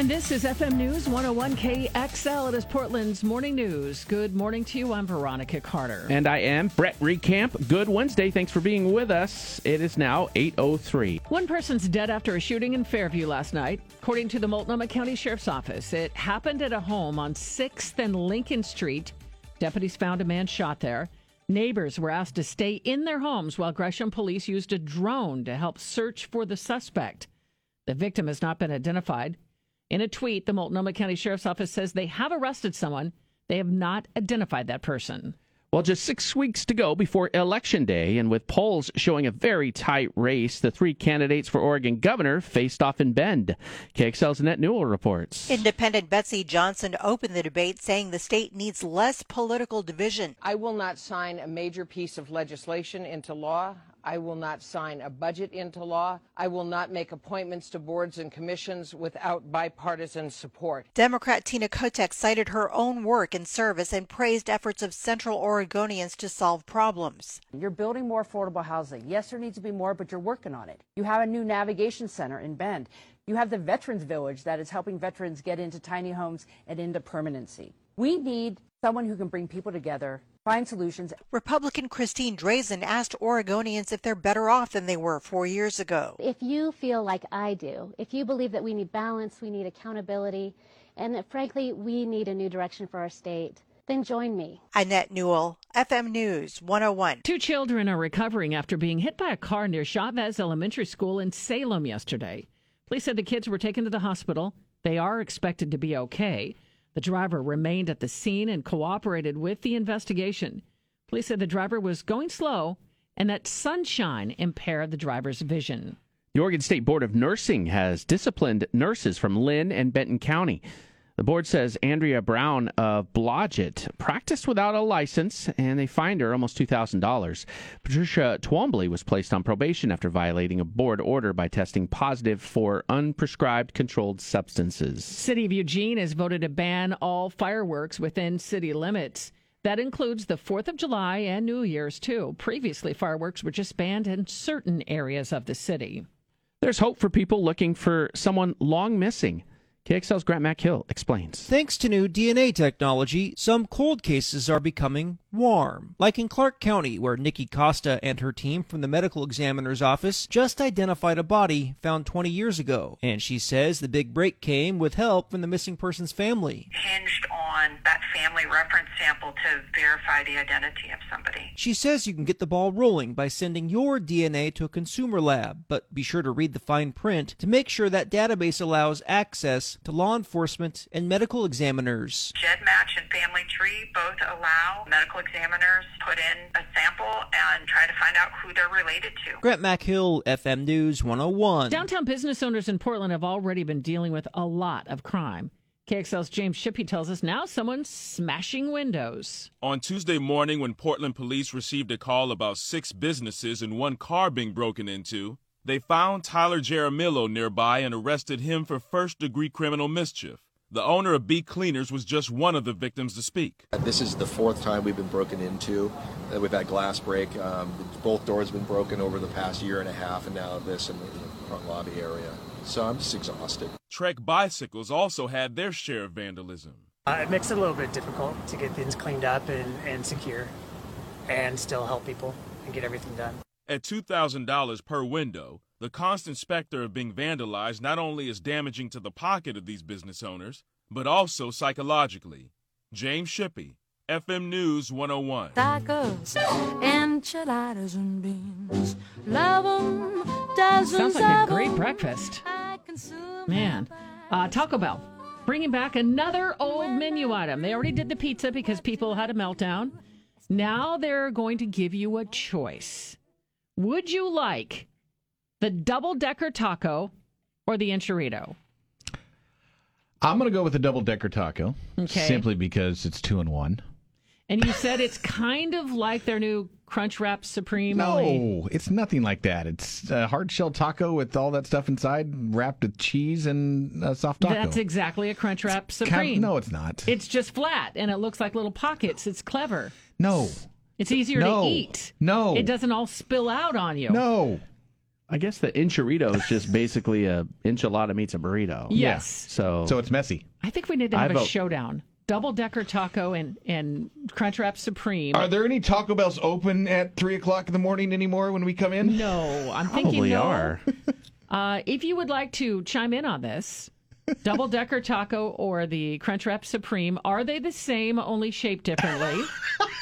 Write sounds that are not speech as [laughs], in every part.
And this is FM News 101 KXL. It is Portland's morning news. Good morning to you. I'm Veronica Carter. And I am Brett Recamp. Good Wednesday. Thanks for being with us. It is now 8.03. One person's dead after a shooting in Fairview last night. According to the Multnomah County Sheriff's Office, it happened at a home on 6th and Lincoln Street. Deputies found a man shot there. Neighbors were asked to stay in their homes while Gresham police used a drone to help search for the suspect. The victim has not been identified. In a tweet, the Multnomah County Sheriff's Office says they have arrested someone. They have not identified that person. Well, just six weeks to go before Election Day, and with polls showing a very tight race, the three candidates for Oregon governor faced off in Bend. KXL's Annette Newell reports. Independent Betsy Johnson opened the debate saying the state needs less political division. I will not sign a major piece of legislation into law. I will not sign a budget into law. I will not make appointments to boards and commissions without bipartisan support. Democrat Tina Kotek cited her own work and service and praised efforts of Central Oregonians to solve problems. You're building more affordable housing. Yes, there needs to be more, but you're working on it. You have a new navigation center in Bend. You have the Veterans Village that is helping veterans get into tiny homes and into permanency. We need someone who can bring people together find solutions. Republican Christine Drazan asked Oregonians if they're better off than they were four years ago. If you feel like I do, if you believe that we need balance, we need accountability, and that frankly, we need a new direction for our state, then join me. Annette Newell, FM News 101. Two children are recovering after being hit by a car near Chavez Elementary School in Salem yesterday. Police said the kids were taken to the hospital. They are expected to be okay. The driver remained at the scene and cooperated with the investigation. Police said the driver was going slow and that sunshine impaired the driver's vision. The Oregon State Board of Nursing has disciplined nurses from Linn and Benton County. The board says Andrea Brown of Blodgett practiced without a license, and they fined her almost $2,000. Patricia Twombly was placed on probation after violating a board order by testing positive for unprescribed controlled substances. City of Eugene has voted to ban all fireworks within city limits. That includes the 4th of July and New Year's, too. Previously, fireworks were just banned in certain areas of the city. There's hope for people looking for someone long missing. KXL's Grant McHill explains. Thanks to new DNA technology, some cold cases are becoming warm. Like in Clark County, where Nikki Costa and her team from the medical examiner's office just identified a body found 20 years ago. And she says the big break came with help from the missing person's family. Hinged on that family reference sample to verify the identity of somebody. She says you can get the ball rolling by sending your DNA to a consumer lab, but be sure to read the fine print to make sure that database allows access to law enforcement and medical examiners. GEDmatch and Family Tree both allow medical examiners to put in a sample and try to find out who they're related to. Grant McHill, FM News 101. Downtown business owners in Portland have already been dealing with a lot of crime. KXL's James Shippey tells us now someone's smashing windows. On Tuesday morning, when Portland police received a call about six businesses and one car being broken into, they found Tyler Jaramillo nearby and arrested him for first degree criminal mischief. The owner of B Cleaners was just one of the victims to speak. This is the fourth time we've been broken into. Uh, we've had glass break. Um, both doors have been broken over the past year and a half, and now this in the front lobby area. So I'm just exhausted. Trek Bicycles also had their share of vandalism. Uh, it makes it a little bit difficult to get things cleaned up and, and secure and still help people and get everything done. At $2,000 per window, the constant specter of being vandalized not only is damaging to the pocket of these business owners, but also psychologically. James Shippey, FM News 101. Tacos, enchiladas and beans. Love 'em, dozens Sounds like of a great breakfast. Man, uh, Taco Bell bringing back another old menu item. They already did the pizza because people had a meltdown. Now they're going to give you a choice. Would you like the double decker taco or the enchilada? I'm going to go with the double decker taco. Okay. Simply because it's two in one. And you said it's kind of like their new Crunch Wrap Supreme. only- No, it's nothing like that. It's a hard shell taco with all that stuff inside, wrapped with cheese and a soft taco. That's exactly a Crunch Wrap Kind- Supreme. no, it's not. It's just flat and it looks like little pockets. It's clever. no, It's easier No. to eat. No. It doesn't all spill out on you. no. I guess the enchilada is just basically a enchilada meets a burrito. Yes. So So it's messy. I think we need to have a vote- showdown. Double decker taco and, and Crunchwrap Supreme. Are there any Taco Bells open at three o'clock in the morning anymore when we come in? No, I'm thinking probably no. are. [laughs] Uh, if you would like to chime in on this, double decker taco or the Crunchwrap Supreme, are they the same, only shaped differently?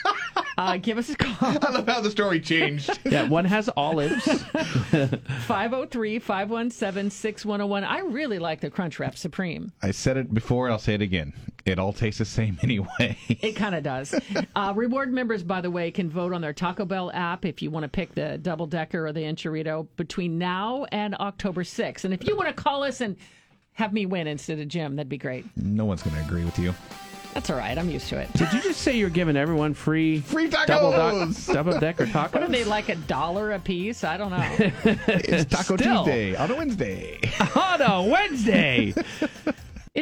[laughs] uh, give us a call. I love how the story changed. [laughs] yeah, one has olives. 503 517 6101. I really like the Crunchwrap Supreme. I said it before, I'll say it again. It all tastes the same [laughs] anyway. It kind of does. [laughs] Uh, reward members, by the way, can vote on their Taco Bell app if you want to pick the double decker or the enchilada between now and October 6th. And if you want to call us and have me win instead of Jim, that'd be great. no one's going to agree with you. That's all right. I'm used to it. Did you just say you're giving everyone free Free double, tacos! double decker [laughs] tacos? What are they like a dollar a piece? I don't know. It's Taco Still. Tuesday on a Wednesday. on a Wednesday.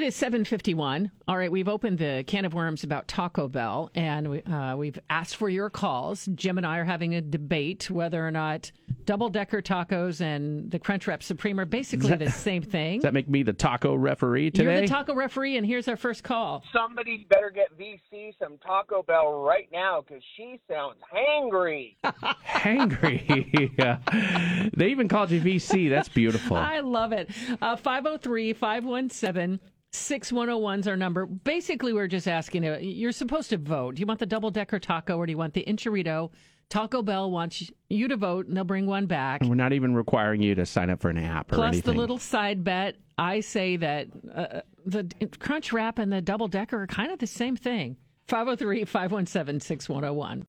It is 7:51. All right, we've opened the can of worms about Taco Bell, and we, uh, we've asked for your calls. Jim and I are having a debate whether or not double decker tacos and the Crunchwrap Supreme are basically the same thing. Does that make me the taco referee today? You're the taco referee, and here's our first call. Somebody better get VC some Taco Bell right now because she sounds hangry. [laughs] Hangry. Yeah. They even called you VC. That's beautiful. [laughs] I love it. Uh, 503 517 6101 is our number. Basically, we're just asking uh, you're supposed to vote. Do you want the double decker taco or do you want the enchilada? Taco Bell wants you to vote, and they'll bring one back. We're not even requiring you to sign up for an app or Plus anything. the little side bet. I say that uh, the Crunch Wrap and the double decker are kind of the same thing. 503 517 6101.